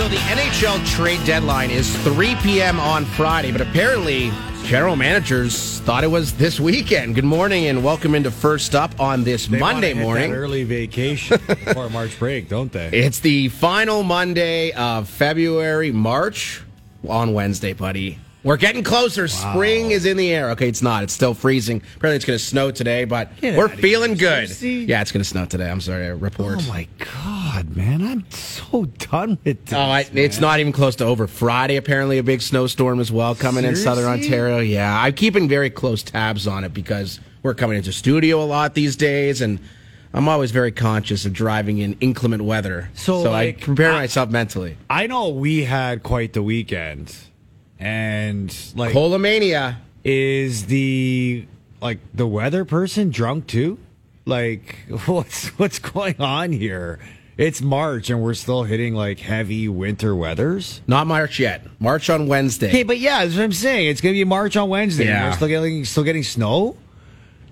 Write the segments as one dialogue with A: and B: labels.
A: So the NHL trade deadline is 3 p.m. on Friday, but apparently general managers thought it was this weekend. Good morning and welcome into First Up on this
B: They
A: Monday morning.
B: early vacation before March break, don't they?
A: It's the final Monday of February, March on Wednesday, buddy. We're getting closer. Spring is in the air. Okay, it's not. It's still freezing. Apparently, it's going to snow today, but
B: Get
A: we're feeling good.
B: Seriously?
A: Yeah, it's going to snow today. I'm sorry. I report.
B: Oh my god, man! I'm so done with this.
A: Oh, I, it's not even close to over. Friday, apparently, a big snowstorm as well coming in southern Ontario. Yeah, I'm keeping very close tabs on it because we're coming into studio a lot these days, and I'm always very conscious of driving in inclement weather.
B: So,
A: I
B: like,
A: prepare
B: I-
A: myself mentally.
B: I know we had quite the weekend, and like,
A: Colomania.
B: is the like the weather person drunk too? Like, what's what's going on here? It's March and we're still hitting like heavy winter weathers.
A: Not March yet. March on Wednesday.
B: Hey, but yeah, that's what I'm saying. It's gonna be March on Wednesday.
A: Yeah.
B: We're still getting still getting snow.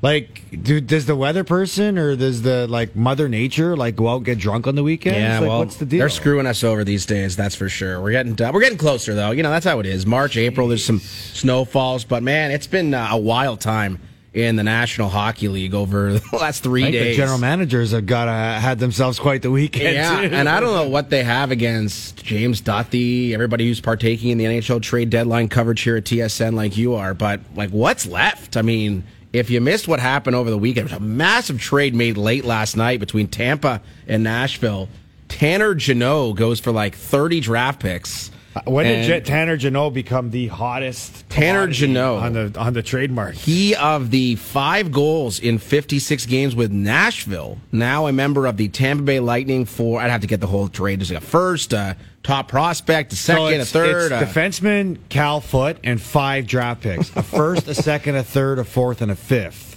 B: Like, do, does the weather person or does the like Mother Nature like go out and get drunk on the weekend?
A: yeah,
B: like,
A: well,
B: what's the deal?
A: they're screwing us over these days. That's for sure. We're getting we're getting closer though. You know that's how it is. March, April. There's some snowfalls, but man, it's been uh, a wild time in the National Hockey League over the last three days.
B: the general managers have got uh, had themselves quite the weekend.
A: Yeah,
B: too.
A: and I don't know what they have against James Duthie, everybody who's partaking in the NHL trade deadline coverage here at TSN like you are, but like what's left? I mean, if you missed what happened over the weekend, a massive trade made late last night between Tampa and Nashville. Tanner Jeannot goes for like 30 draft picks.
B: Uh, when did
A: And
B: Jet Tanner Jeannot become the hottest
A: Tanner Jeannot.
B: on the on the trademark?
A: He of the five goals in 56 games with Nashville, now a member of the Tampa Bay Lightning for, I'd have to get the whole trade. There's like a first, a top prospect, a second, a third. a-
B: defenseman Cal Foote and five draft picks: a first, a second, a third, a fourth, and a fifth.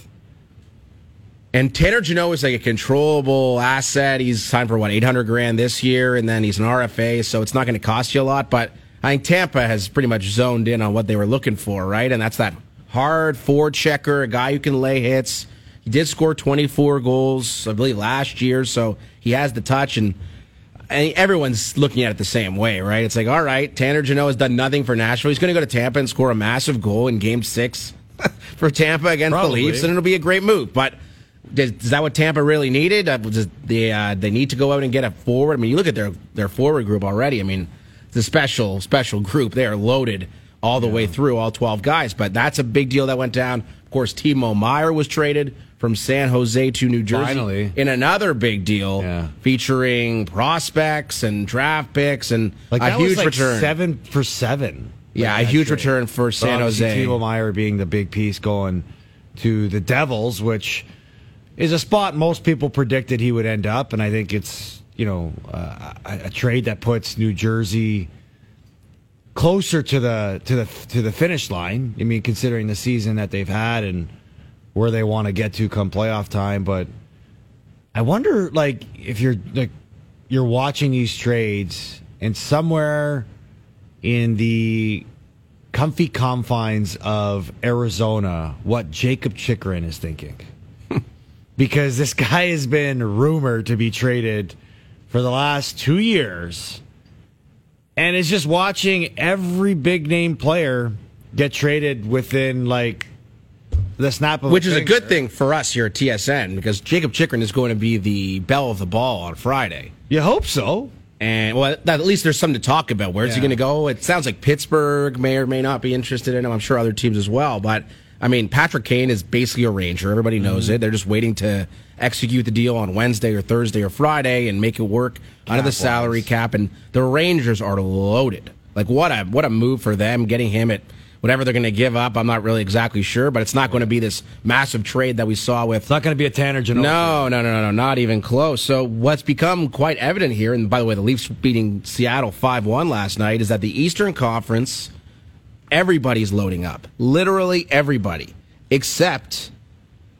A: And Tanner Jeannot is like a controllable asset. He's signed for what, 800 grand this year, and then he's an RFA, so it's not going to cost you a lot. But I think Tampa has pretty much zoned in on what they were looking for, right? And that's that hard forward checker, a guy who can lay hits. He did score 24 goals, I believe, last year, so he has the touch and. And everyone's looking at it the same way, right? It's like, all right, Tanner Jeannot has done nothing for Nashville. He's going to go to Tampa and score a massive goal in Game Six for Tampa against
B: Probably.
A: the Leafs, and it'll be a great move. But is, is that what Tampa really needed? Uh, they uh, they need to go out and get a forward? I mean, you look at their their forward group already. I mean, it's a special special group. They are loaded all the way through, all twelve guys. But that's a big deal that went down. Of course, Timo Meier was traded from San Jose to New Jersey
B: Finally.
A: in another big deal
B: Yeah.
A: featuring prospects and draft picks and
B: Like
A: a
B: that
A: huge
B: was like
A: return.
B: seven for seven.
A: Yeah, a huge
B: trade.
A: return for San Jose.
B: Timo Meier being the big piece going to the Devils, which is a spot most people predicted he would end up, and I think it's you know uh, a, a trade that puts New Jersey closer to the to the to the finish line. I mean, considering the season that they've had and where they want to get to come playoff time, but I wonder, like, if you're like you're watching these trades and somewhere in the comfy confines of Arizona, what Jakob Chychrun is thinking. Because this guy has been rumored to be traded for the last two years and is just watching every big name player get traded within like the snap of
A: Which
B: a
A: is a good thing for us here at TSN because Jakob Chychrun is going to be the belle of the ball on Friday.
B: You hope so.
A: And well, at least there's something to talk about. Where's he going to go? It sounds like Pittsburgh may or may not be interested in him. I'm sure other teams as well. But I mean, Patrick Kane is basically a Ranger. Everybody knows
B: Mm-hmm.
A: it. They're just waiting to execute the deal on Wednesday or Thursday or Friday and make it work under the
B: Cap-wise.
A: salary cap. And the Rangers are loaded. Like what a what a move for them getting him at whatever they're going to give up. I'm not really exactly sure, but it's not going to be this massive trade that we saw with
B: It's not going to be a Tanner Jeannot.
A: no, no, no, no, no, not even close. So what's become quite evident here, and by the way, the Leafs beating Seattle five one last night, is that the Eastern Conference, everybody's loading up, literally everybody, except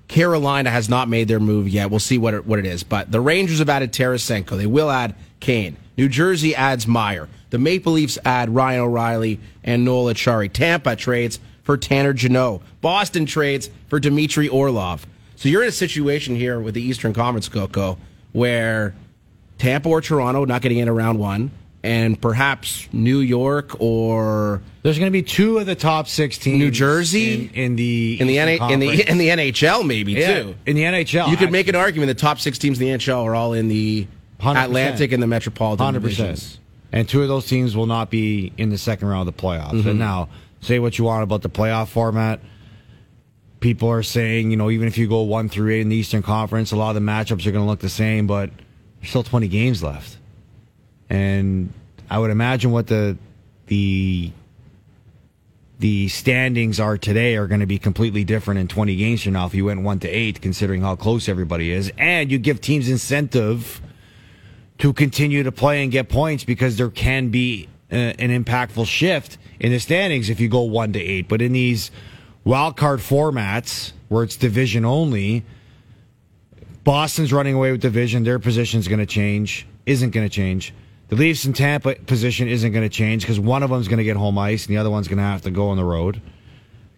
A: Carolina has not made their move yet. We'll see what it, what it is. But the Rangers have added Tarasenko. They will add Kane. New Jersey adds Meier. The Maple Leafs add Ryan O'Reilly and Noel Acciari. Tampa trades for Tanner Jeannot. Boston trades for Dmitry Orlov. So you're in a situation here with the Eastern Conference, Coco, where Tampa or Toronto not getting in around one. And perhaps New York or
B: There's going to be two of the top six teams.
A: New Jersey?
B: in, in the
A: in the NA, in the in the NHL maybe
B: yeah,
A: too.
B: in the NHL.
A: You could make an argument the top six teams in the NHL are all in the
B: 100%.
A: Atlantic and the Metropolitan
B: hundred percent. And two of those teams will not be in the second round of the playoffs.
A: Mm-hmm.
B: And now, say what you want about the playoff format. People are saying, you know, even if you go one through eight in the Eastern Conference, a lot of the matchups are going to look the same, but there's still 20 games left. And I would imagine what the the the standings are today are going to be completely different in 20 games from now if you went one to eight, considering how close everybody is, and you give teams incentive to continue to play and get points because there can be uh, an impactful shift in the standings if you go one to eight. But in these wild card formats where it's division only, Boston's running away with division. Their position is going to change, isn't going to change. The Leafs and Tampa position isn't going to change because one of them's going to get home ice and the other one's going to have to go on the road.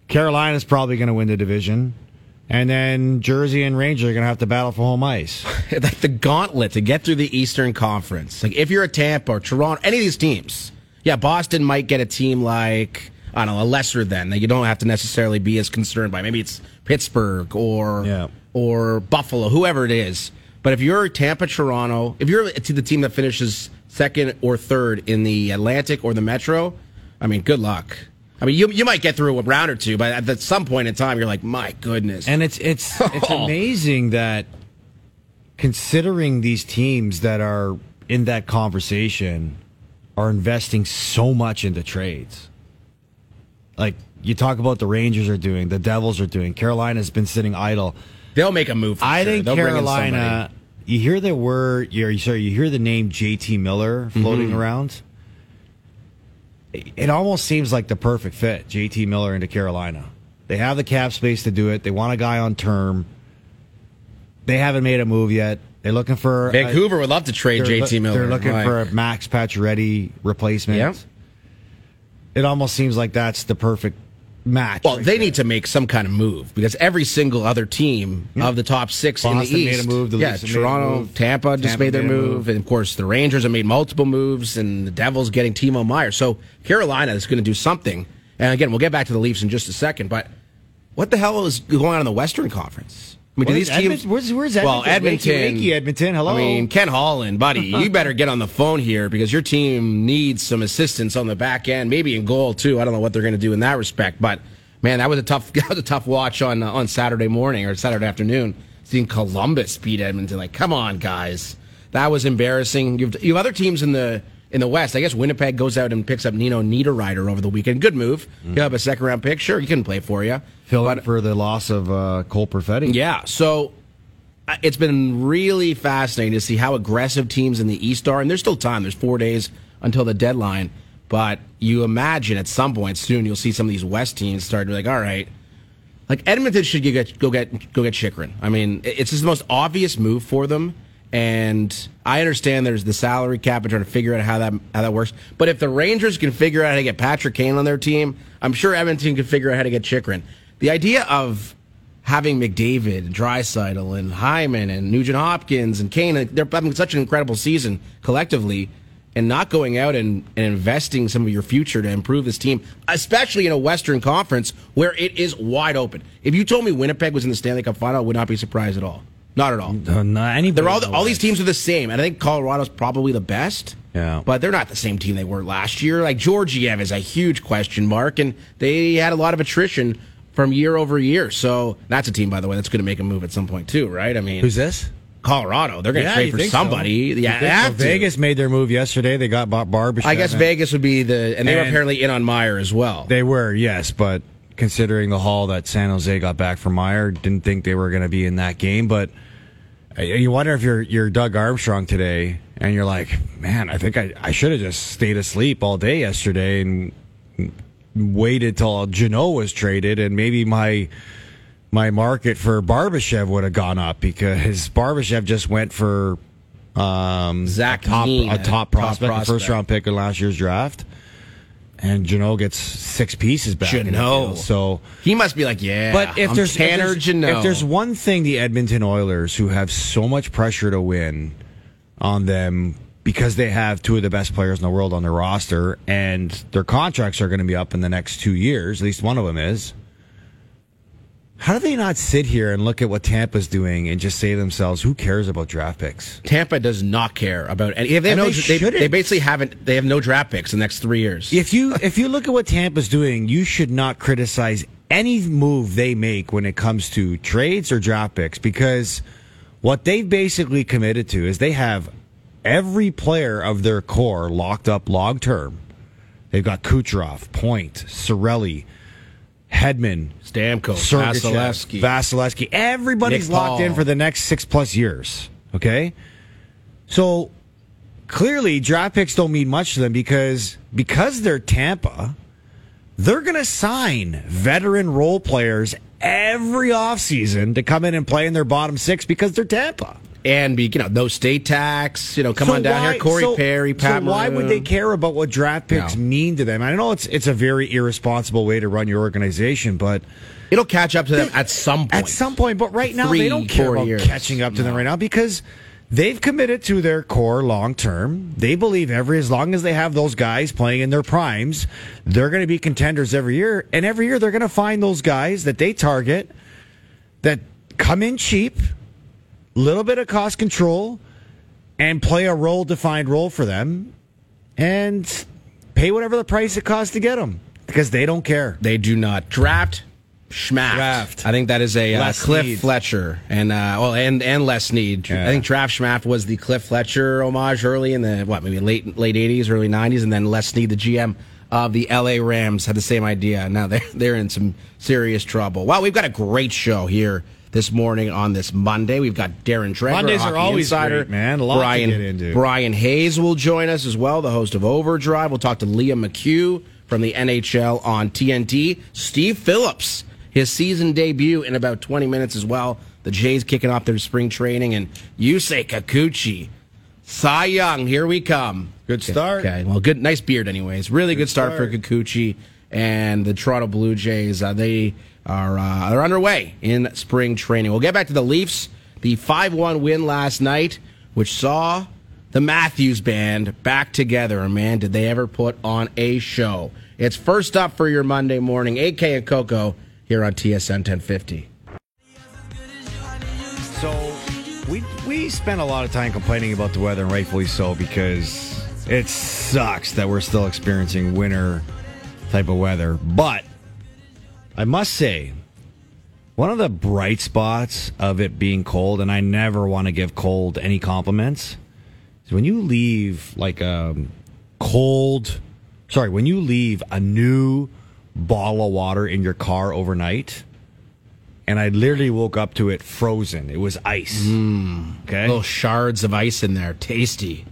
B: Carolina's probably going to win the division. And then Jersey and Ranger are going to have to battle for home ice.
A: like the gauntlet to get through the Eastern Conference. Like if you're a Tampa or Toronto, any of these teams, yeah, Boston might get a team like I don't know, a lesser than that you don't have to necessarily be as concerned by. Maybe it's Pittsburgh or
B: Yeah.
A: or Buffalo, whoever it is. But if you're Tampa, Toronto, if you're to the team that finishes second or third in the Atlantic or the Metro, I mean, good luck. I mean, you you might get through a round or two, but at some point in time, you're like, my goodness.
B: And it's it's it's amazing that considering these teams that are in that conversation are investing so much into trades. Like you talk about the Rangers are doing, the Devils are doing. Carolina's been sitting idle.
A: They'll make a move. For
B: I
A: sure.
B: think
A: They'll
B: Carolina. You hear the word, you sorry, you hear the name JT Miller floating
A: Mm-hmm.
B: around. It almost seems like the perfect fit, JT Miller into Carolina. They have the cap space to do it. They want a guy on term. They haven't made a move yet. They're looking for
A: Vancouver would love to trade JT Miller.
B: They're looking
A: Like,
B: for a Max Pacioretty replacement.
A: Yeah.
B: It almost seems like that's the perfect match.
A: Well,
B: right
A: they
B: there.
A: need to make some kind of move because every single other team of the top six in
B: Boston
A: the
B: made a
A: East,
B: move,
A: yeah,
B: Leafs have made a
A: Toronto,
B: move,
A: Tampa just
B: Tampa
A: made their
B: made
A: move,
B: move.
A: and of course the Rangers have made multiple moves, and the Devils getting Timo Meier. So Carolina is going to do something. And again, we'll get back to the Leafs in just a second. But what the hell is going on in the Western Conference? I mean, do
B: Where's
A: these teams?
B: Edmonton- where's- where's
A: Well,
B: Edmonton?
A: Edmonton,
B: Wakey, wakey, Edmonton, hello.
A: I mean, Ken Holland, buddy, you better get on the phone here because your team needs some assistance on the back end, maybe in goal too. I don't know what they're going to do in that respect, but man, that was a tough that was a tough watch on uh, on Saturday morning or Saturday afternoon. Seeing Columbus beat Edmonton, like, come on, guys, that was embarrassing. You've you have other teams in the in the West. I guess Winnipeg goes out and picks up Nino Niederreiter over the weekend. Good move. You have a second round pick, sure, he can play for you.
B: fill in for the loss of uh, Cole Perfetti.
A: Yeah, so uh, it's been really fascinating to see how aggressive teams in the East are, and there's still time. There's four days until the deadline, but you imagine at some point soon you'll see some of these West teams start to be like, all right, like Edmonton should go get go get go get Chychrun. I mean, it's just the most obvious move for them. And I understand there's the salary cap and trying to figure out how that how that works. But if the Rangers can figure out how to get Patrick Kane on their team, I'm sure Edmonton can figure out how to get Chychrun. The idea of having McDavid, and Draisaitl, and Hyman, and Nugent Hopkins, and Kane, they're having such an incredible season collectively, and not going out and, and investing some of your future to improve this team, especially in a Western Conference where it is wide open. If you told me Winnipeg was in the Stanley Cup final, I would not be surprised at all. Not at all.
B: Uh, not anybody
A: They're all
B: the
A: all these teams are the same, and I think Colorado's probably the best.
B: Yeah.
A: but they're not the same team they were last year. Like Georgiev is a huge question mark, and they had a lot of attrition from year over year. So that's a team, by the way, that's going to make a move at some point too, right? I mean,
B: Who's this?
A: Colorado? They're going to trade for
B: so?
A: somebody.
B: You
A: Yeah,
B: so? Vegas made their move yesterday. They got Barbashev.
A: I guess Vegas would be the, and they were apparently in on Meier as well.
B: They were, yes, but considering the haul that San Jose got back from Meier, didn't think they were going to be in that game. But you wonder if you're you're Doug Armstrong today, and you're like, man, I think I, I should have just stayed asleep all day yesterday and waited till Jeannot was traded, and maybe my my market for Barbashev would have gone up because Barbashev just went for um,
A: Zach
B: a top a top
A: top
B: prospect, first round pick in last year's draft. And Jeannot gets six pieces back. Jeannot. So,
A: he must be like, yeah.
B: but if
A: I'm
B: there's
A: Tanner
B: if there's,
A: Jeannot.
B: if there's one thing the Edmonton Oilers, who have so much pressure to win on them because they have two of the best players in the world on their roster and their contracts are going to be up in the next two years. At least one of them is. How do they not sit here and look at what Tampa's doing and just say to themselves, "Who cares about draft picks?"
A: Tampa does not care about any. They, have no,
B: they
A: they, they basically haven't. They have no draft picks in the next three years.
B: If you if you look at what Tampa's doing, you should not criticize any move they make when it comes to trades or draft picks because what they've basically committed to is they have every player of their core locked up long term. They've got Kucherov, Point, Cirelli, Hedman,
A: Stamkos, Vasilevskiy.
B: Vasilevskiy. Everybody's
A: Nick
B: locked in for the next six plus years. Okay, so clearly draft picks don't mean much to them because because they're Tampa, they're going to sign veteran role players every offseason to come in and play in their bottom six because they're Tampa.
A: And be you know no state tax. You know, come
B: So
A: on down
B: why-
A: here, Corey
B: so-
A: Perry, Pat.
B: So why would they care about what draft picks
A: No.
B: mean to them? I know it's it's a very irresponsible way to run your organization, but
A: It'll catch up to them at some point.
B: at some point. But right now,
A: Three,
B: they don't care about
A: years.
B: catching up to them right now because they've committed to their core long term. They believe every as long as they have those guys playing in their primes, they're going to be contenders every year. And every year, they're going to find those guys that they target that come in cheap, little bit of cost control, and play a role defined role for them, and pay whatever the price it costs to get them because they don't care.
A: They do not draft. Schmaft.
B: Draft.
A: I think that is a uh, Cliff
B: Snead.
A: Fletcher and uh, well and and Les Snead.
B: Yeah.
A: I think Draft Schmaft was the Cliff Fletcher homage early in the what maybe late late eighties, early nineties, and then Les Snead, the GM of the LA Rams, had the same idea. Now they're they're in some serious trouble. Wow, we've got a great show here this morning on this Monday. We've got Darren Dreger,
B: Mondays are always
A: Insider,
B: great, man. A lot to
A: Brian,
B: get into.
A: Brian Hayes will join us as well, the host of Overdrive. We'll talk to Liam McHugh from the NHL on TNT. Steve Phillips, his season debut in about 20 minutes as well. The Jays kicking off their spring training, and Yusei Kikuchi. Cy Young, here we come.
B: Good start.
A: Okay, well, good, nice beard, anyways. Really good, start,
B: start.
A: for Kikuchi and the Toronto Blue Jays. Uh, they are uh, they're underway in spring training. We'll get back to the Leafs. The five-one win last night, which saw the Matthews Band back together. And man, did they ever put on a show! It's first up for your Monday morning. AK and Coco here on TSN 1050.
B: So we we spent a lot of time complaining about the weather, and rightfully so, because it sucks that we're still experiencing winter type of weather. But I must say, one of the bright spots of it being cold, and I never want to give cold any compliments, is when you leave like a cold, sorry, when you leave a new bottle of water in your car overnight. And I literally woke up to it frozen. It was ice. Mm. Okay.
A: Little shards of ice in there, tasty.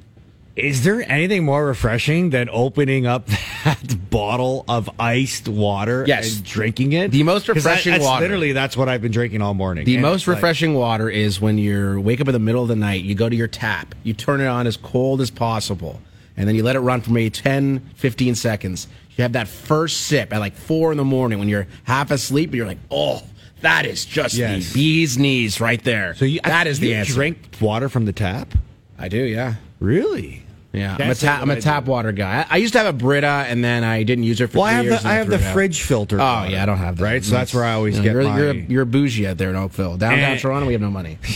B: Is there anything more refreshing than opening up that bottle of iced water
A: Yes.
B: and drinking it?
A: The most
B: 'Cause that-
A: refreshing
B: that's
A: water.
B: Literally, that's what I've been drinking all morning.
A: The
B: And
A: most
B: it's like-
A: refreshing water is when you wake up in the middle of the night, you go to your tap, you turn it on as cold as possible, and then you let it run for maybe 10, 15 seconds. You have that first sip at like four in the morning when you're half asleep, and you're like, oh, that is just
B: Yes.
A: the bee's knees right there.
B: so you,
A: that is the answer.
B: Drink water from the tap?
A: I do, yeah.
B: Really?
A: Yeah, I'm a, ta- I'm a tap water guy. I, I used to have a Brita, and then I didn't use it for
B: Well, I
A: three
B: have
A: years.
B: the
A: and
B: I
A: I
B: have the fridge filter.
A: Oh
B: water,
A: yeah, I don't have that.
B: Right, so that's where I always
A: You know,
B: get
A: you're,
B: my.
A: You're, you're bougie out there in Oakville, downtown
B: And-
A: Toronto. We have no money.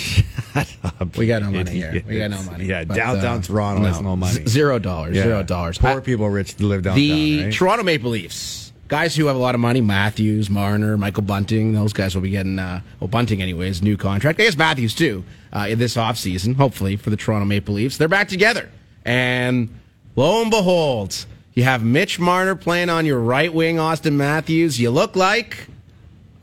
A: We got no money here. We got no money.
B: Yeah,
A: But,
B: downtown
A: uh,
B: Toronto has no money.
A: Z- Zero dollars.
B: Yeah.
A: Zero dollars.
B: Poor
A: I-
B: people rich to live downtown.
A: The
B: right?
A: Toronto Maple Leafs, guys who have a lot of money, Matthews, Marner, Michael Bunting, those guys will be getting, uh, well, Bunting anyways, new contract. I guess Matthews too, uh, in this offseason, hopefully for the Toronto Maple Leafs. They're back together. And lo and behold, you have Mitch Marner playing on your right wing, Auston Matthews. You look like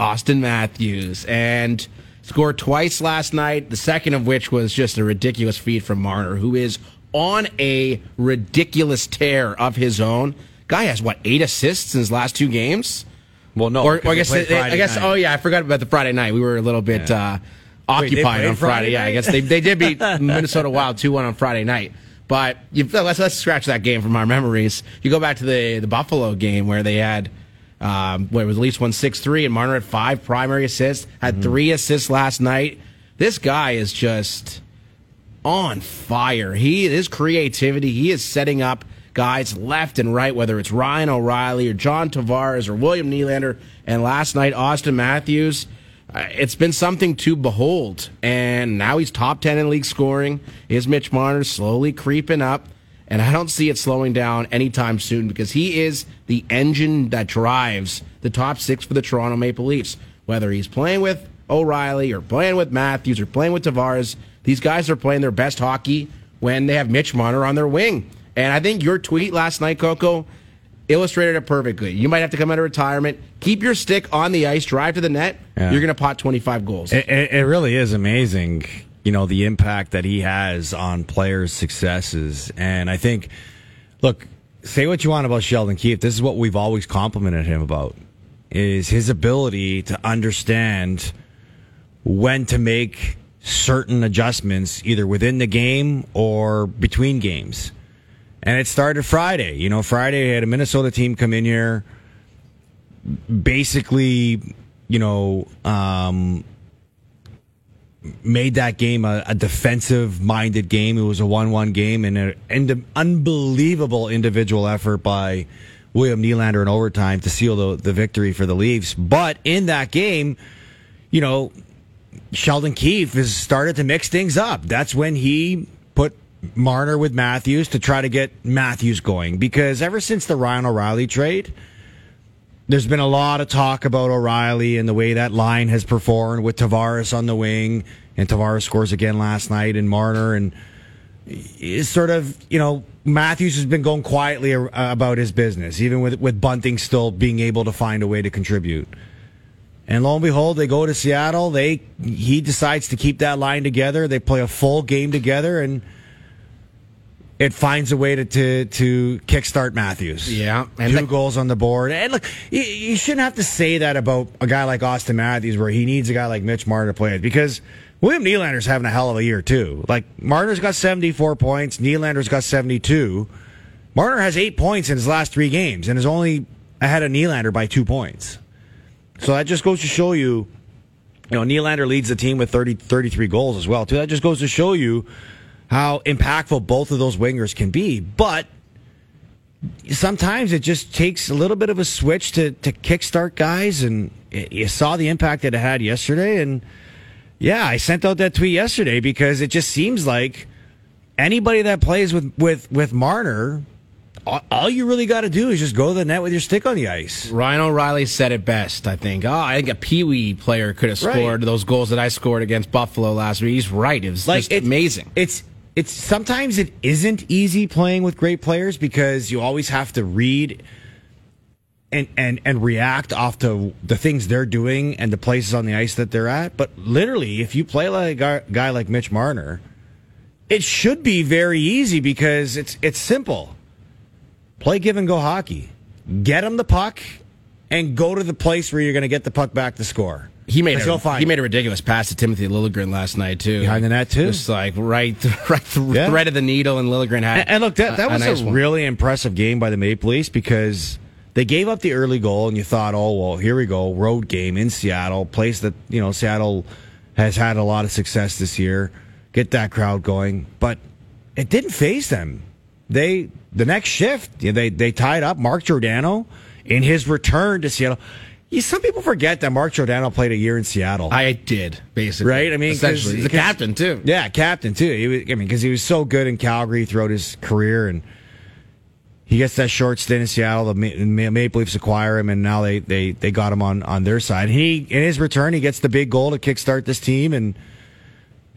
A: Auston Matthews and scored twice last night. The second of which was just a ridiculous feed from Marner, who is on a ridiculous tear of his own. Guy has what eight assists in his last two games.
B: well, no,
A: or, or I guess I guess
B: night.
A: oh yeah, I forgot about the Friday night. We were a little bit
B: Yeah.
A: uh, occupied
B: played
A: on Friday.
B: Friday
A: Yeah, I guess they they did beat Minnesota Wild two one on Friday night. But you, let's let's scratch that game from our memories. You go back to the the Buffalo game where they had um, where it was at least one six three, and Marner had five primary assists,
B: Mm-hmm.
A: had three assists last night. This guy is just on fire. He his creativity, he is setting up guys left and right, whether it's Ryan O'Reilly or John Tavares or William Nylander, and last night Austin Matthews. Uh, it's been something to behold, and now he's top ten in league scoring. Is Mitch Marner slowly creeping up? And I don't see it slowing down anytime soon because he is the engine that drives the top six for the Toronto Maple Leafs. Whether he's playing with O'Reilly or playing with Matthews or playing with Tavares, these guys are playing their best hockey when they have Mitch Marner on their wing. And I think your tweet last night, Coco, illustrated it perfectly. You might have to come out of retirement, keep your stick on the ice, drive to the net. Yeah. You're going to pot 25 goals.
B: It, it, really is amazing, you know, the impact that he has on players' successes. And I think, look, say what you want about Sheldon Keefe. This is what we've always complimented him about is his ability to understand when to make certain adjustments either within the game or between games. And it started Friday. You know, Friday had a Minnesota team come in here, basically, you know, um, made that game a, a defensive minded game. It was a 1 1 game and an unbelievable individual effort by William Nylander in overtime to seal the, the victory for the Leafs. But in that game, you know, Sheldon Keefe has started to mix things up. That's when he Marner with Matthews to try to get Matthews going because ever since the Ryan O'Reilly trade, there's been a lot of talk about O'Reilly and the way that line has performed with Tavares on the wing, and Tavares scores again last night, and Marner and is sort of you know Matthews has been going quietly about his business, even with with Bunting still being able to find a way to contribute. And lo and behold, they go to Seattle. They he decides to keep that line together. They play a full game together, and it finds a way to to, to kickstart Matthews.
A: Yeah,
B: and two goals on the board. And look, you, you, shouldn't have to say that about a guy like Auston Matthews, where he needs a guy like Mitch Marner to play it because William Nylander's having a hell of a year too. Like Marner's got seventy four points, Nylander's got seventy two. Marner has eight points in his last three games and is only ahead of Nylander by two points. So that just goes to show you, you know, Nylander leads the team with 30, 33 goals as well too. That just goes to show you how impactful both of those wingers can be. But sometimes it just takes a little bit of a switch to, to kickstart guys. And you saw the impact that it had yesterday. And yeah, I sent out that tweet yesterday because it just seems like anybody that plays with, with, with Marner, all you really got to do is just go to the net with your stick on the ice.
A: Ryan O'Reilly said it best, I think. Oh, I think a Pee Wee player could have scored right. those goals that I scored against Buffalo last week. He's right. It was like, it's, amazing.
B: It's it's sometimes it isn't easy playing with great players because you always have to read and and and react off to the things they're doing and the places on the ice that they're at. But literally, if you play like a guy, like Mitch Marner, it should be very easy because it's it's simple. Play give and go hockey. Get him the puck and go to the place where you're going to get the puck back to score.
A: He made a, he made a ridiculous pass to Timothy Liljegren last night too.
B: Behind the net too.
A: Just like right, right yeah. thread of the needle, and Liljegren had.
B: And, and look, that, that a, was a, nice a really impressive game by the Maple Leafs because they gave up the early goal, and you thought, oh well, here we go, road game in Seattle, place that you know Seattle has had a lot of success this year. Get that crowd going, but it didn't faze them. They the next shift, they they tied up Mark Giordano in his return to Seattle yeah, some people forget that Mark Giordano played a year in Seattle.
A: I did, basically.
B: Right? I mean,
A: essentially, he's a captain too.
B: Yeah, captain too. He was, I mean, because he was so good in Calgary throughout his career, and he gets that short stint in Seattle. The Maple Leafs acquire him, and now they they they got him on on their side. He in his return, he gets the big goal to kickstart this team, and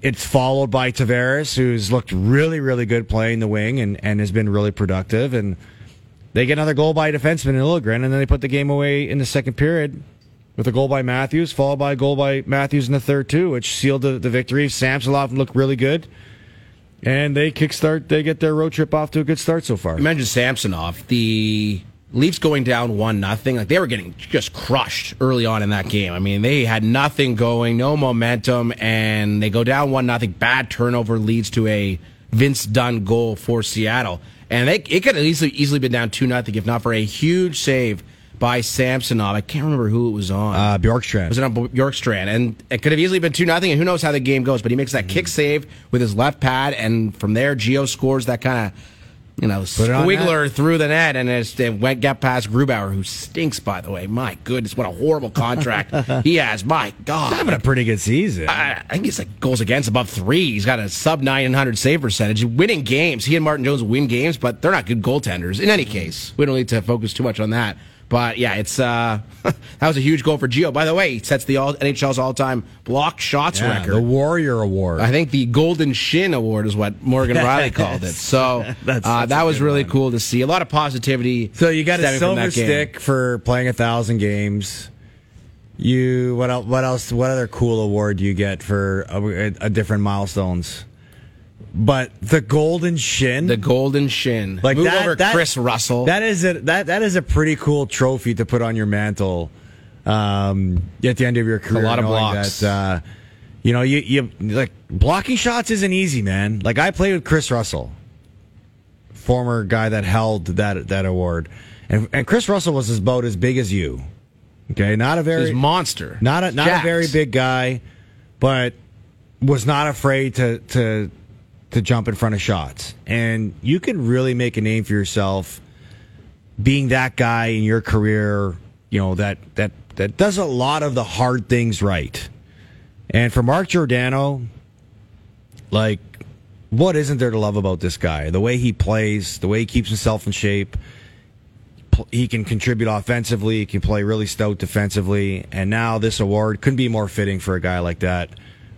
B: it's followed by Tavares, who's looked really really good playing the wing and and has been really productive and they get another goal by a defenseman in Liljegren, and then they put the game away in the second period with a goal by Matthews, followed by a goal by Matthews in the third too, which sealed the, the victory. Samsonov looked really good. And they kickstart, they get their road trip off to a good start so far.
A: You mentioned Samsonov. The Leafs going down one nothing, like they were getting just crushed early on in that game. I mean, they had nothing going, no momentum, and they go down one nothing. Bad turnover leads to a Vince Dunn goal for Seattle. And they, it could have easily, easily been down 2 nothing if not for a huge save by Samsonov. I can't remember who it was on.
B: Uh, Bjorkstrand.
A: Was it on Bjorkstrand? And it could have easily been 2 nothing. and who knows how the game goes. But he makes that mm-hmm. kick save with his left pad, and from there, Gio scores that kind of you know, squiggler through the net, and it went got past Grubauer, who stinks, by the way. My goodness, what a horrible contract he has. My God,
B: He's having a pretty good season.
A: I, I think he's like goals against above three. He's got a sub nine hundred save percentage, winning games. He and Martin Jones win games, but they're not good goaltenders. In any case, we don't need to focus too much on that. But yeah, it's uh, that was a huge goal for Gio. By the way, he sets the all, NHL's all-time block shots yeah, record.
B: The Warrior Award.
A: I think the Golden Shin Award is what Morgan Riley called it. So that's, uh, that was really one. cool to see. A lot of positivity.
B: So you got a silver stick for playing a thousand games. You what else? What else? What other cool award do you get for a, a different milestones? But the golden shin,
A: the golden shin, like Move that, over that, Kris Russell.
B: That is a that that is a pretty cool trophy to put on your mantle um, at the end of your career.
A: A lot of blocks.
B: That, uh, you know, you you like blocking shots isn't easy, man. Like I played with Kris Russell, former guy that held that that award, and and Kris Russell was about as big as you. Okay, not a very
A: monster,
B: not a not Jacked. a very big guy, but was not afraid to to to jump in front of shots. And you can really make a name for yourself being that guy in your career, you know, that that that does a lot of the hard things right. And for Mark Giordano, like what isn't there to love about this guy? The way he plays, the way he keeps himself in shape. He can contribute offensively, he can play really stout defensively, and now this award couldn't be more fitting for a guy like that.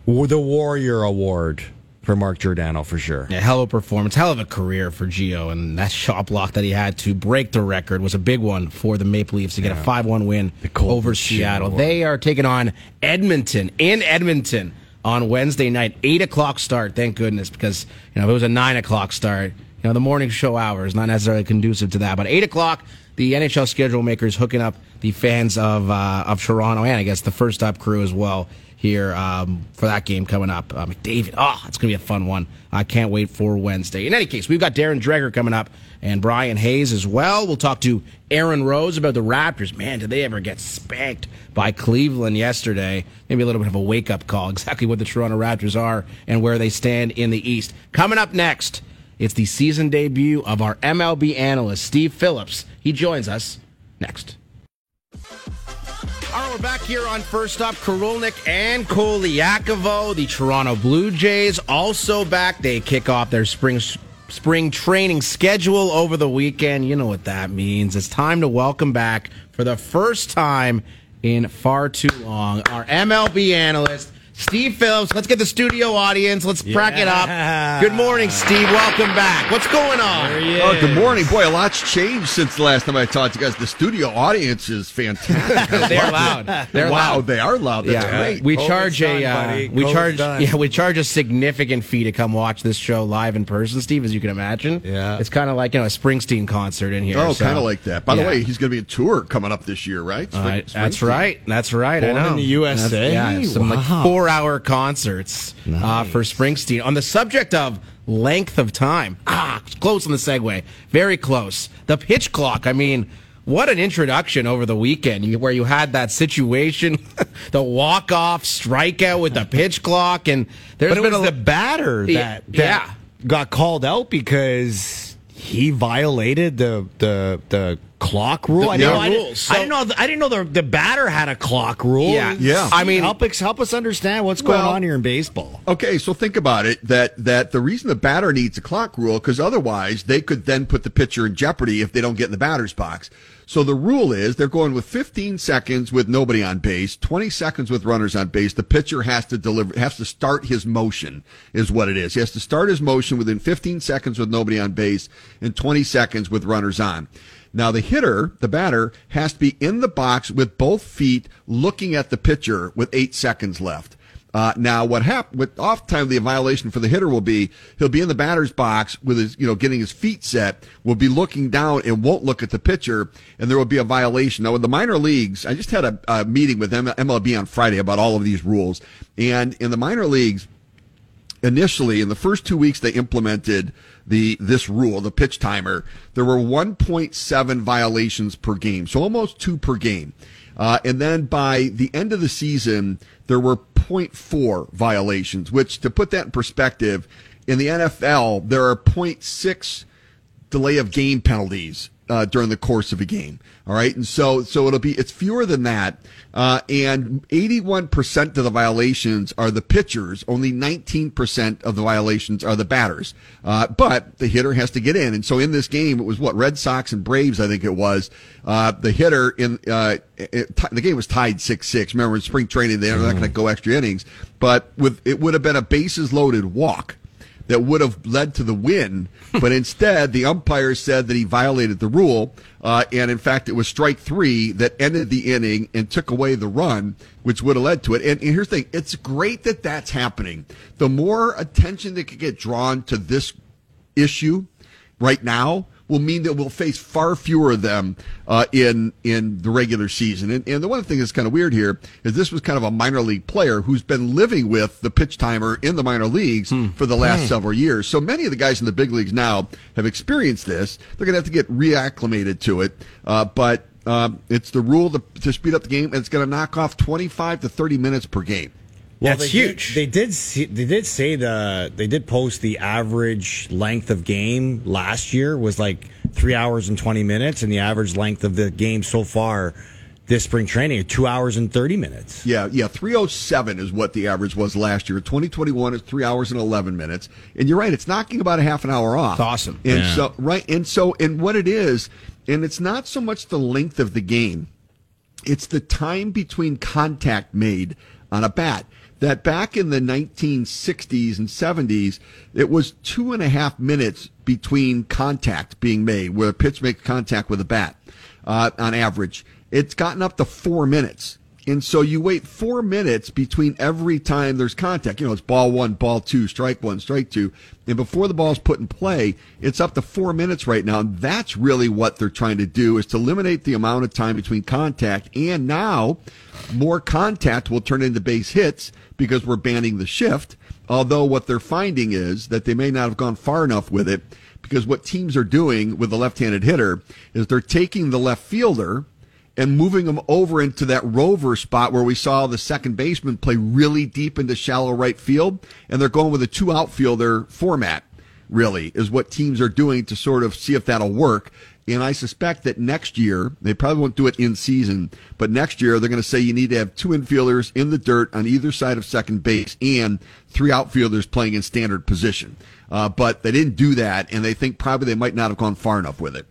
B: The Warrior Award for Mark Giordano for sure.
A: Yeah, hell of a performance, hell of a career for Gio, and that shot block that he had to break the record was a big one for the Maple Leafs to get yeah. a five-one win over Seattle. They are taking on Edmonton in Edmonton on Wednesday night, eight o'clock start. Thank goodness, because you know if it was a nine o'clock start, you know the morning show hours not necessarily conducive to that. But eight o'clock, the NHL schedule makers hooking up the fans of uh, of Toronto and I guess the first up crew as well here um, for that game coming up. Uh, McDavid, oh, it's going to be a fun one. I can't wait for Wednesday. In any case, we've got Darren Dreger coming up and Brian Hayes as well. We'll talk to Aaron Rose about the Raptors. Man, did they ever get spanked by Cleveland yesterday? Maybe a little bit of a wake up call, exactly what the Toronto Raptors are and where they stand in the East. Coming up next, it's the season debut of our MLB analyst, Steve Phillips. He joins us next. We're back here on First Up. Karulnik and Colaiacovo, the Toronto Blue Jays, also back. They kick off their spring spring training schedule over the weekend. You know what that means. It's time to welcome back for the first time in far too long our MLB analyst Steve Phillips. Let's get the studio audience. Let's yeah. crack it up. Good morning, Steve. Welcome back. What's going on?
C: Oh, good morning. Boy, a lot's changed since the last time I talked to you guys. The studio audience is fantastic.
A: They're loud. They're
C: wow,
A: loud.
C: they are loud. That's yeah. great.
A: We charge a uh, we charge done. yeah we charge a significant fee to come watch this show live in person, Steve. As you can imagine.
B: Yeah.
A: It's kind of like you know a Springsteen concert in here.
C: Oh, so. kind of like that. By yeah. the way, he's going to be a tour coming up this year, right?
A: Spring, uh, that's right. That's right.
B: Born
A: I know.
B: in the USA.
A: That's, yeah, some wow. like four hour concerts nice. uh, for Springsteen. On the subject of length of time, ah, close on the segue, very close. The pitch clock. I mean, what an introduction over the weekend where you had that situation, the walk off strikeout with the pitch clock, and
B: there's but been a, the batter that, that
A: yeah.
B: got called out because he violated the the the clock rule. The, I, didn't know, I, didn't, so, I didn't know. I didn't know the, the batter had a clock rule.
A: Yeah,
C: yeah.
B: I mean, help us help us understand what's going well, on here in baseball.
C: Okay, so think about it. That that the reason the batter needs a clock rule because otherwise they could then put the pitcher in jeopardy if they don't get in the batter's box. So the rule is they're going with 15 seconds with nobody on base, 20 seconds with runners on base. The pitcher has to deliver, has to start his motion is what it is. He has to start his motion within 15 seconds with nobody on base and 20 seconds with runners on. Now the hitter, the batter, has to be in the box with both feet looking at the pitcher with eight seconds left. Uh, now, what happened with oftentimes the violation for the hitter will be he'll be in the batter's box with his, you know, getting his feet set, will be looking down and won't look at the pitcher, and there will be a violation. Now, in the minor leagues, I just had a, a meeting with MLB on Friday about all of these rules, and in the minor leagues, initially in the first two weeks they implemented the this rule, the pitch timer, there were 1.7 violations per game, so almost two per game. Uh, and then by the end of the season, there were 0.4 violations, which to put that in perspective, in the NFL, there are 0.6 delay of game penalties uh, during the course of a game. All right, and so so it'll be it's fewer than that, uh, and 81 percent of the violations are the pitchers. Only 19 percent of the violations are the batters. Uh, but the hitter has to get in, and so in this game, it was what Red Sox and Braves, I think it was. Uh, the hitter in uh, it, the game was tied six six. Remember in spring training they're not going to go extra innings, but with it would have been a bases loaded walk that would have led to the win, but instead the umpire said that he violated the rule, uh, and in fact it was strike three that ended the inning and took away the run, which would have led to it. And, and here's the thing: it's great that that's happening. The more attention that could get drawn to this issue right now will mean that we'll face far fewer of them uh, in in the regular season. And, and the one thing that's kind of weird here is this was kind of a minor league player who's been living with the pitch timer in the minor leagues hmm. for the last hmm. several years. So many of the guys in the big leagues now have experienced this. They're going to have to get reacclimated to it. Uh, but um, it's the rule to, to speed up the game, and it's going to knock off 25 to 30 minutes per game.
B: Well, That's they huge. Did, they did see, they did say the they did post the average length of game last year was like three hours and twenty minutes, and the average length of the game so far this spring training two hours and 30 minutes.
C: Yeah, yeah. 307 is what the average was last year. 2021 is three hours and 11 minutes. And you're right, it's knocking about a half an hour off.
A: It's awesome.
C: And yeah. so, right. And so, and what it is, and it's not so much the length of the game, it's the time between contact made on a bat that back in the 1960s and 70s, it was two and a half minutes between contact being made, where a pitch makes contact with a bat uh, on average. It's gotten up to four minutes. And so you wait four minutes between every time there's contact. You know, it's ball one, ball two, strike one, strike two. And before the ball is put in play, it's up to four minutes right now. And that's really what they're trying to do is to eliminate the amount of time between contact. And now more contact will turn into base hits because we're banning the shift. Although what they're finding is that they may not have gone far enough with it because what teams are doing with the left-handed hitter is they're taking the left fielder and moving them over into that rover spot where we saw the second baseman play really deep into shallow right field. And they're going with a two outfielder format, really, is what teams are doing to sort of see if that'll work. And I suspect that next year, they probably won't do it in season, but next year they're going to say you need to have two infielders in the dirt on either side of second base and three outfielders playing in standard position. Uh, but they didn't do that, and they think probably they might not have gone far enough with it.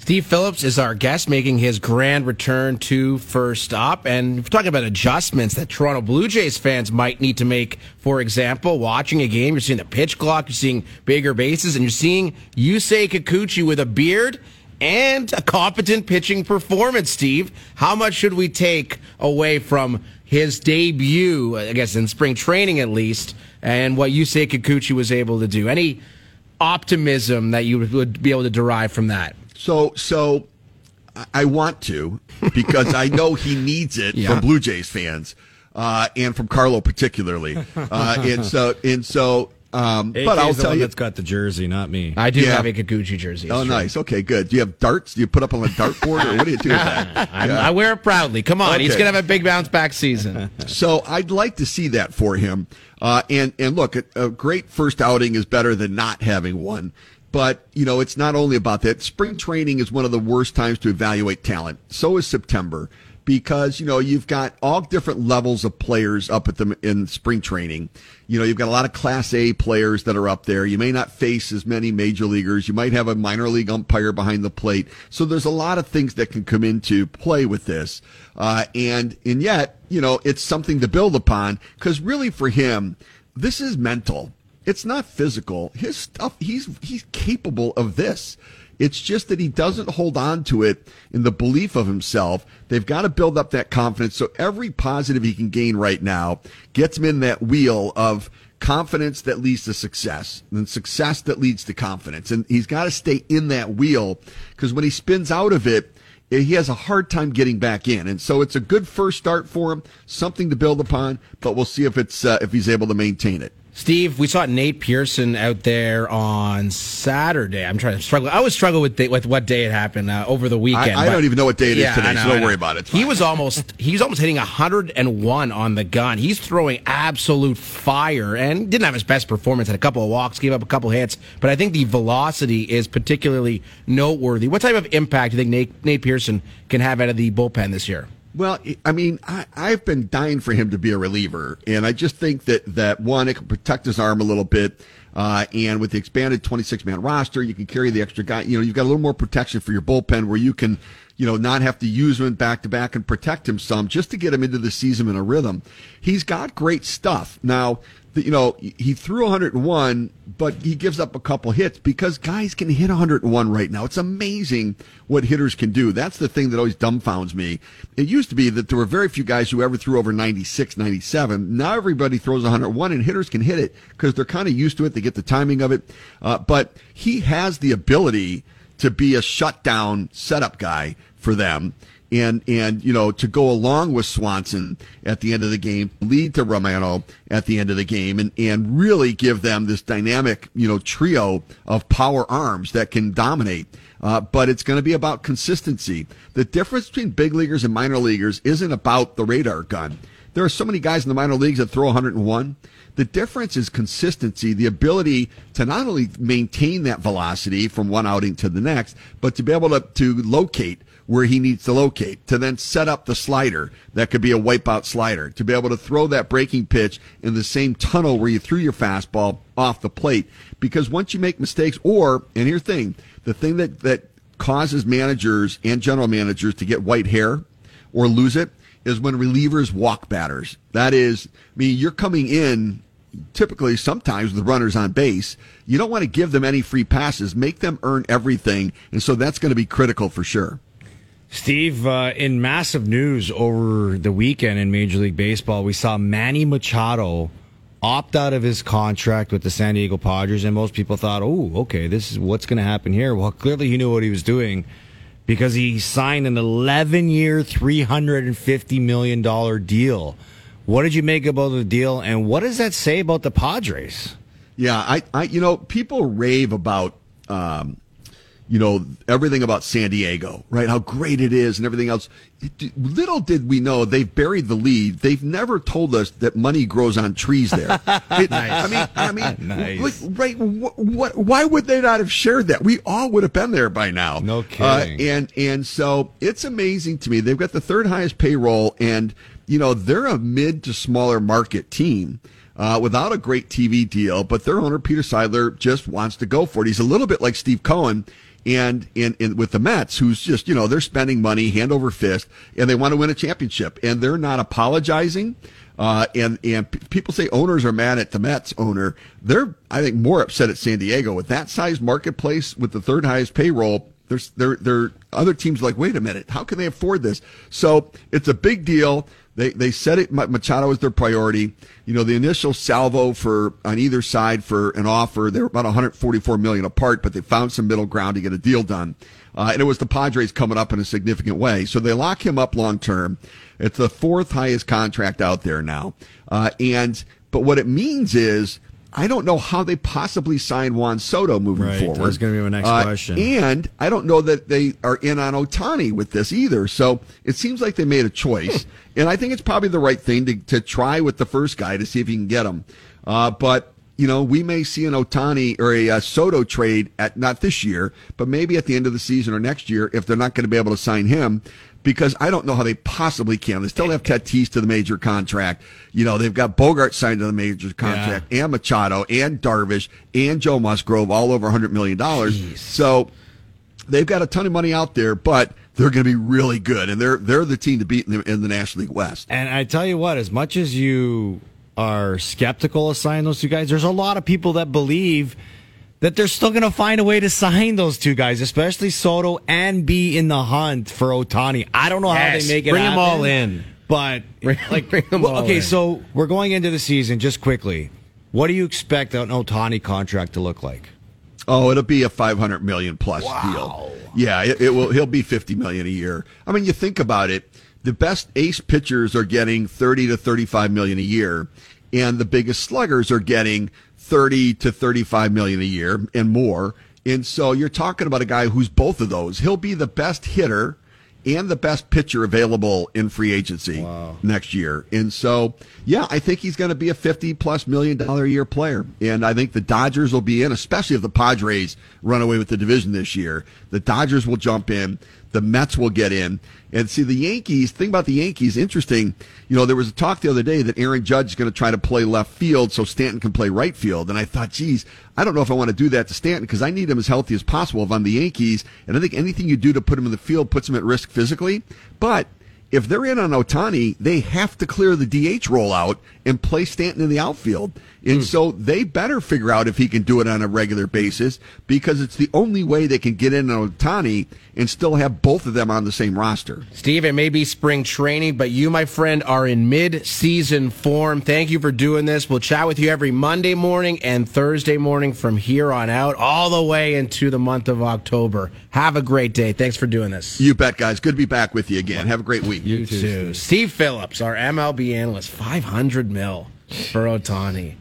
A: Steve Phillips is our guest, making his grand return to First Stop. And we're talking about adjustments that Toronto Blue Jays fans might need to make. For example, watching a game, you're seeing the pitch clock, you're seeing bigger bases, and you're seeing Yusei Kikuchi with a beard and a competent pitching performance, Steve. How much should we take away from his debut, I guess in spring training at least, and what Yusei Kikuchi was able to do? Any optimism that you would be able to derive from that?
C: So, so I want to because I know he needs it yeah. from Blue Jays fans, uh, and from Carlo particularly. Uh, and so, and so, um,
B: but I'll tell you, that's got the jersey, not me.
A: I do yeah. have a Kikuchi jersey.
C: Oh, true. nice. Okay, good. Do you have darts? Do you put up on a dartboard, or what do you do with that?
A: Yeah. I wear it proudly. Come on, okay. he's gonna have a big bounce back season.
C: so I'd like to see that for him. Uh, and and look, a, a great first outing is better than not having one. But, you know, it's not only about that. Spring training is one of the worst times to evaluate talent. So is September because, you know, you've got all different levels of players up at them in spring training. You know, you've got a lot of class A players that are up there. You may not face as many major leaguers. You might have a minor league umpire behind the plate. So there's a lot of things that can come into play with this. Uh, and, and yet, you know, it's something to build upon because really for him, this is mental it's not physical. His stuff, he's he's capable of this. It's just that he doesn't hold on to it in the belief of himself. They've got to build up that confidence. So every positive he can gain right now gets him in that wheel of confidence that leads to success and success that leads to confidence. And he's got to stay in that wheel because when he spins out of it, he has a hard time getting back in. And so it's a good first start for him, something to build upon, but we'll see if it's, uh, if he's able to maintain it.
A: Steve, we saw Nate Pearson out there on Saturday. I'm trying to struggle. I always struggle with the, with what day it happened uh, over the weekend.
C: I, I don't even know what day it is
A: Yeah,
C: today,
A: know,
C: so don't worry about it.
A: He was almost he's almost hitting 101 on the gun. He's throwing absolute fire and didn't have his best performance. Had a couple of walks, gave up a couple hits, but I think the velocity is particularly noteworthy. What type of impact do you think Nate, Nate Pearson can have out of the bullpen this year?
C: Well, I mean, I, I've been dying for him to be a reliever, and I just think that that one, it can protect his arm a little bit, uh, and with the expanded 26 man roster, you can carry the extra guy. You know, you've got a little more protection for your bullpen where you can, you know, not have to use him back to back and protect him some just to get him into the season in a rhythm. He's got great stuff now. You know, he threw 101, but he gives up a couple hits because guys can hit 101 right now. It's amazing what hitters can do. That's the thing that always dumbfounds me. It used to be that there were very few guys who ever threw over 96, 97. Now everybody throws 101 and hitters can hit it because they're kind of used to it. They get the timing of it. Uh, but he has the ability to be a shutdown setup guy for them. And, and, you know, to go along with Swanson at the end of the game, lead to Romano at the end of the game and, and really give them this dynamic, you know, trio of power arms that can dominate. Uh, but it's going to be about consistency. The difference between big leaguers and minor leaguers isn't about the radar gun. There are so many guys in the minor leagues that throw 101. The difference is consistency, the ability to not only maintain that velocity from one outing to the next, but to be able to, to locate where he needs to locate, to then set up the slider that could be a wipeout slider, to be able to throw that breaking pitch in the same tunnel where you threw your fastball off the plate. Because once you make mistakes, or, and here's the thing, the thing that, that causes managers and general managers to get white hair or lose it is when relievers walk batters. That is, I mean, you're coming in typically sometimes with runners on base. You don't want to give them any free passes. Make them earn everything. And so that's going to be critical for sure.
B: Steve, uh, in massive news over the weekend in Major League Baseball, we saw Manny Machado opt out of his contract with the San Diego Padres, and most people thought, "Oh, okay, this is what's going to happen here." Well, clearly he knew what he was doing because he signed an 11-year, 350 million dollar deal. What did you make about the deal, and what does that say about the Padres?
C: Yeah, I, I, you know, people rave about, um, you know, everything about San Diego, right? How great it is and everything else. It- little did we know they've buried the lead. They've never told us that money grows on trees there. It- I mean, I mean,
B: Nice.
C: like, right? What, what? Why would they not have shared that? We all would have been there by now.
B: No
C: Uh,
B: kidding.
C: and and so it's amazing to me. They've got the third highest payroll, and you know they're a mid to smaller market team. Uh, without a great TV deal, but their owner Peter Seidler just wants to go for it. He's a little bit like Steve Cohen, and in, in with the Mets, who's just you know they're spending money hand over fist, and they want to win a championship, and they're not apologizing. Uh, and and p- people say owners are mad at the Mets owner. They're I think more upset at San Diego with that size marketplace with the third highest payroll. There's there there other teams like wait a minute how can they afford this? So it's a big deal. They they said it Machado is their priority. You know the initial salvo for on either side for an offer they were about 144 million apart, but they found some middle ground to get a deal done. Uh, and it was the Padres coming up in a significant way. So they lock him up long term. It's the fourth highest contract out there now. Uh, and but what it means is I don't know how they possibly sign Juan Soto moving
B: Right,
C: forward.
B: That's gonna be my next
C: Uh,
B: question.
C: And I don't know that they are in on Ohtani with this either. So it seems like they made a choice. and I think it's probably the right thing to, to try with the first guy to see if you can get him. Uh, but, you know, we may see an Ohtani or a, uh Soto trade at not this year, but maybe at the end of the season or next year if they're not going to be able to sign him. Because I don't know how they possibly can. They still have Tatis to the major contract. You know, they've got Bogaerts signed to the major contract, and Machado, and Darvish, and Joe Musgrove, all over $100 million. So they've got a ton of money out there, but they're going to be really good, and they're they're the team to beat in the, in the National League West.
B: And I tell you what, as much as you are skeptical of signing those two guys, there's a lot of people that believe that they're still going to find a way to sign those two guys, especially Soto, and be in the hunt for Ohtani. I don't know how they make it
A: Bring
B: happen,
A: all in.
B: But
A: Bring-
B: like,
A: bring 'em
B: well,
A: all
B: okay,
A: in.
B: so we're going into the season just quickly. What do you expect an Ohtani contract to look like?
C: Oh, it'll be a 500 million plus deal. Yeah, it, it will. He'll be 50 million a year. I mean, you think about it. The best ace pitchers are getting 30 to 35 million a year, and the biggest sluggers are getting 30 to 35 million a year and more. And so you're talking about a guy who's both of those. He'll be the best hitter and the best pitcher available in free agency next year. And so, yeah, I think he's going to be a 50 plus million dollar a year player. And I think the Dodgers will be in, especially if the Padres run away with the division this year. The Dodgers will jump in. The Mets will get in. And see, the Yankees, thing about the Yankees, interesting. You know, there was a talk the other day that Aaron Judge is going to try to play left field so Stanton can play right field. And I thought, geez, I don't know if I want to do that to Stanton because I need him as healthy as possible if I'm the Yankees. And I think anything you do to put him in the field puts him at risk physically. But if they're in on Ohtani, they have to clear the DH rollout and play Stanton in the outfield. And hmm. so they better figure out if he can do it on a regular basis because it's the only way they can get in on Ohtani and still have both of them on the same roster.
A: Steve, it may be spring training, but you, my friend, are in mid-season form. Thank you for doing this. We'll chat with you every Monday morning and Thursday morning from here on out, all the way into the month of October. Have a great day. Thanks for doing this.
C: You bet, guys. Good to be back with you again. Have a great week.
A: You too. Steve Phillips, our MLB analyst, 500 mil for Ohtani.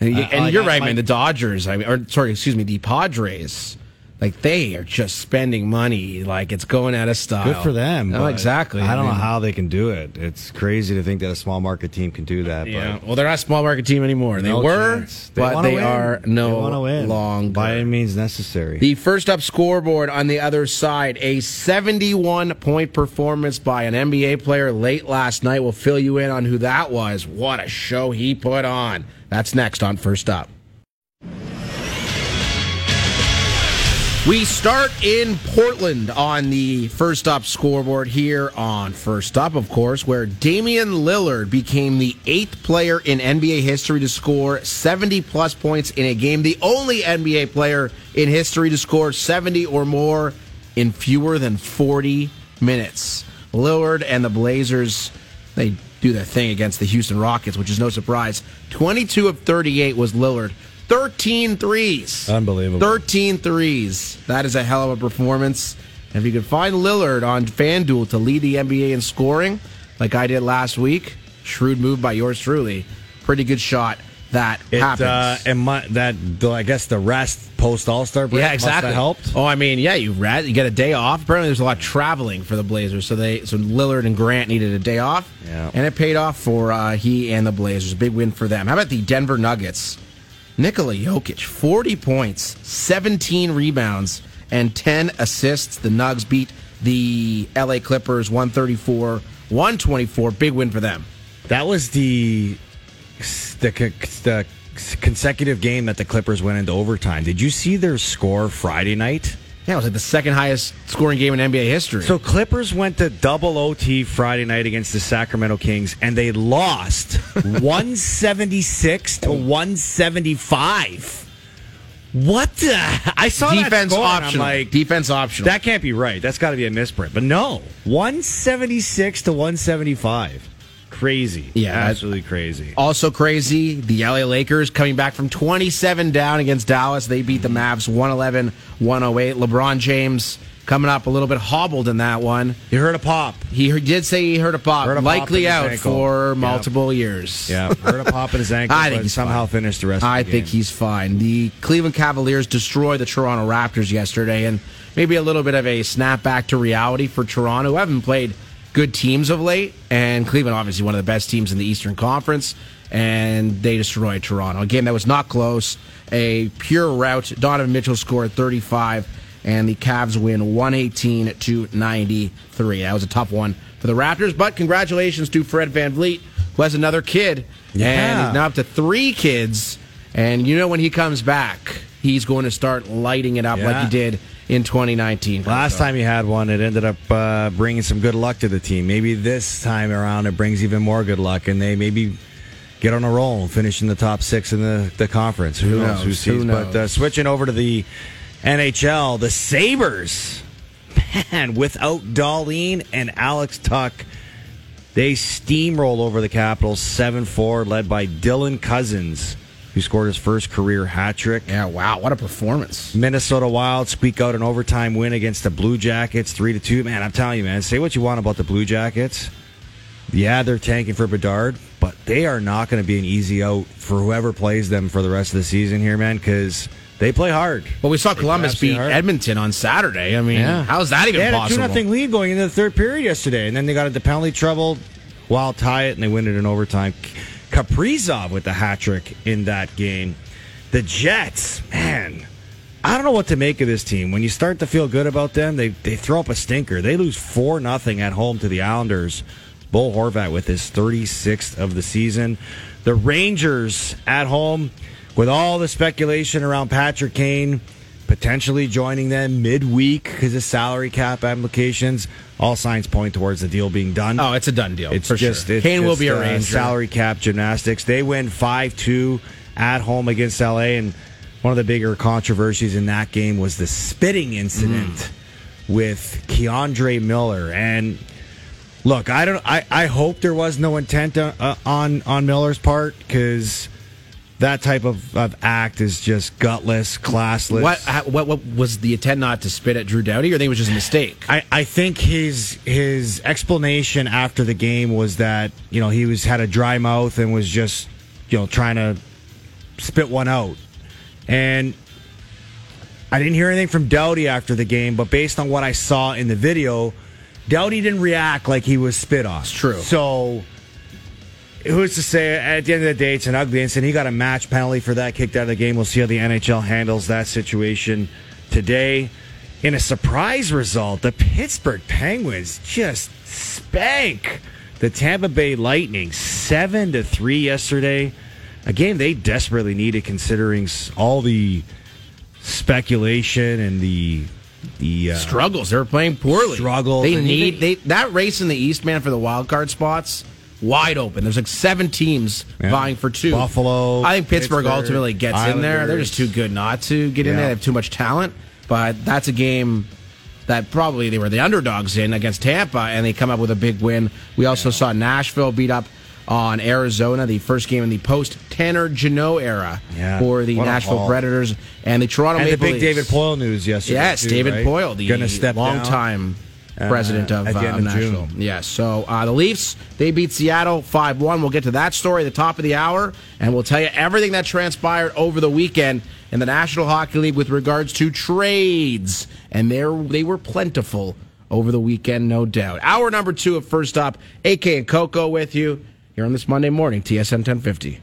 A: And,
B: Uh,
A: and
B: I
A: you're right,
B: my-
A: man. The Dodgers, I mean, or sorry, excuse me, the Padres, like they are just spending money like it's going out of style.
B: Good for them.
A: No, exactly.
B: I don't know
A: mean,
B: how they can do it. It's crazy to think that a small market team can do that.
A: Yeah.
B: But
A: Well, they're not a small market team anymore. They
B: no
A: were,
B: chance.
A: but they
B: win.
A: are no
B: win.
A: longer.
B: by any means necessary.
A: The first up scoreboard on the other side, a 71 point performance by an NBA player late last night. We'll fill you in on who that was. What a show he put on. That's next on First Up. We start in Portland on the first up scoreboard here on First Up, of course, where Damian Lillard became the eighth player in NBA history to score 70 plus points in a game, the only NBA player in history to score 70 or more in fewer than 40 minutes. Lillard and the Blazers, they do their thing against the Houston Rockets, which is no surprise. 22 of 38 was Lillard. 13 threes.
B: Unbelievable.
A: 13 threes. That is a hell of a performance. And if you could find Lillard on FanDuel to lead the NBA in scoring, like I did last week, shrewd move by yours truly. Pretty good shot. That
B: It,
A: happens.
B: uh, and my, that I guess the rest post All Star break
A: yeah,
B: must
A: exactly.
B: have helped.
A: Oh, I mean, yeah, you rat, you get a day off. Apparently, there's a lot of traveling for the Blazers, so they so Lillard and Grant needed a day off,
B: Yeah.
A: and it paid off for uh, he and the Blazers. Big win for them. How about the Denver Nuggets? Nikola Jokic, 40 points, 17 rebounds, and 10 assists. The Nugs beat the LA Clippers 134 124. Big win for them.
B: That was the the, the consecutive game that the Clippers went into overtime. Did you see their score Friday night?
A: Yeah, it was like the second highest scoring game in NBA history.
B: So Clippers went to double OT Friday night against the Sacramento Kings, and they lost 176 to 175. What the? I saw that
A: defense
B: score, and I'm
A: optional.
B: like,
A: defense optional.
B: that can't be right. That's got to be a misprint. But no, 176 to 175. Crazy.
A: Yeah,
B: absolutely crazy.
A: Also crazy, the LA Lakers coming back from 27 down against Dallas. They beat the Mavs 111 108. LeBron James coming up a little bit hobbled in that one.
B: You heard a pop.
A: He did say he hurt a pop,
B: Heard a pop
A: likely
B: his
A: out
B: ankle.
A: for
B: Yeah.
A: multiple years.
B: Yeah, heard a pop in his ankle,
A: I think he's
B: somehow
A: fine.
B: finished the rest.
A: I
B: of the
A: think
B: game.
A: he's fine. The Cleveland Cavaliers destroyed the Toronto Raptors yesterday, and maybe a little bit of a snapback to reality for Toronto, who haven't played good teams of late. And Cleveland, obviously, one of the best teams in the Eastern Conference, and they destroyed Toronto. A game that was not close, a pure rout. Donovan Mitchell scored 35, and the Cavs win 118 to 93. That was a tough one for the Raptors, but congratulations to Fred VanVleet, who has another kid. And
B: Yeah.
A: he's now up to three kids. And you know when he comes back, he's going to start lighting it up like he did in 2019.
B: Last time you had one, it ended up uh, bringing some good luck to the team. Maybe this time around, it brings even more good luck, and they maybe get on a roll, and finish in the top six in the, the conference. Who, knows?
A: knows?
B: Who
A: Who
B: sees? But uh, switching over to the NHL, the Sabres, man, without Dahlin and Alex Tuch. They steamroll over the Capitals 7 4, led by Dylan Cozens, who scored his first career hat trick.
A: Yeah, wow, what a performance.
B: Minnesota Wild squeak out an overtime win against the Blue Jackets, three to two. Man, I'm telling you, man. Say what you want about the Blue Jackets. Yeah, they're tanking for Bedard, but they are not going to be an easy out for whoever plays them for the rest of the season here, man, because they play hard.
A: Well, we saw
B: They
A: Columbus beat
B: hard.
A: Edmonton on Saturday. I mean,
B: Yeah.
A: how's that even
B: they had
A: possible?
B: a 2 nothing lead going into the third period yesterday, and then they got into penalty trouble, wild tie it, and they win it in overtime. Kaprizov with the hat trick in that game. The Jets, man, I don't know what to make of this team. When you start to feel good about them, they, they throw up a stinker. They lose 4 nothing at home to the Islanders. Bo Horvat with his 36th of the season. The Rangers at home, with all the speculation around Patrick Kane potentially joining them midweek because of salary cap implications. All signs point towards the deal being done.
A: Oh, it's a done deal.
B: It's
A: for
B: just
A: sure.
B: it's
A: Kane will be a
B: uh, salary cap gymnastics. They win five two at home against LA, and one of the bigger controversies in that game was the spitting incident
A: Mm.
B: with K'Andre Miller. And look, I don't. I, I hope there was no intent uh, on on Miller's part because. That type of, of act is just gutless, classless.
A: What, what what was the intent not to spit at Drew Doughty, or think it was just a mistake?
B: I, I think his his explanation after the game was that you know he was had a dry mouth and was just you know trying to spit one out, and I didn't hear anything from Doughty after the game, but based on what I saw in the video, Doughty didn't react like he was spit on. It's
A: true.
B: So. Who's to say at the end of the day it's an ugly incident? He got a match penalty for that, kicked out of the game. We'll see how the NHL handles that situation today. In a surprise result, the Pittsburgh Penguins just spank the Tampa Bay Lightning seven to three yesterday. A game they desperately needed, considering all the speculation and the the uh,
A: Struggles. They were playing poorly.
B: Struggles.
A: They need they that race in the East, man, for the wild card spots. Wide open. There's like seven teams
B: Yeah.
A: vying for two.
B: Buffalo,
A: I think Pittsburgh,
B: Pittsburgh,
A: ultimately gets in there. They're just too good not to get in
B: Yeah.
A: there. They have too much talent. But that's a game that probably they were the underdogs in against Tampa, and they come up with a big win. We also saw Nashville beat up on Arizona, the first game in the post Tanner Jeannot era
B: Yeah.
A: for the Nashville. Predators and the Toronto
B: and the big
A: Leafs.
B: David Poile news yesterday.
A: Yes,
B: too,
A: David
B: right?
A: Poile, the
B: Gonna step
A: longtime president of,
B: at the
A: uh,
B: end of
A: Nashville.
B: June.
A: Yes, so uh, the Leafs, they beat Seattle 5 1. We'll get to that story at the top of the hour, and we'll tell you everything that transpired over the weekend in the National Hockey League with regards to trades. And there they were plentiful over the weekend, no doubt. Hour number two of First Up, AK and Coco with you here on this Monday morning, TSN 1050.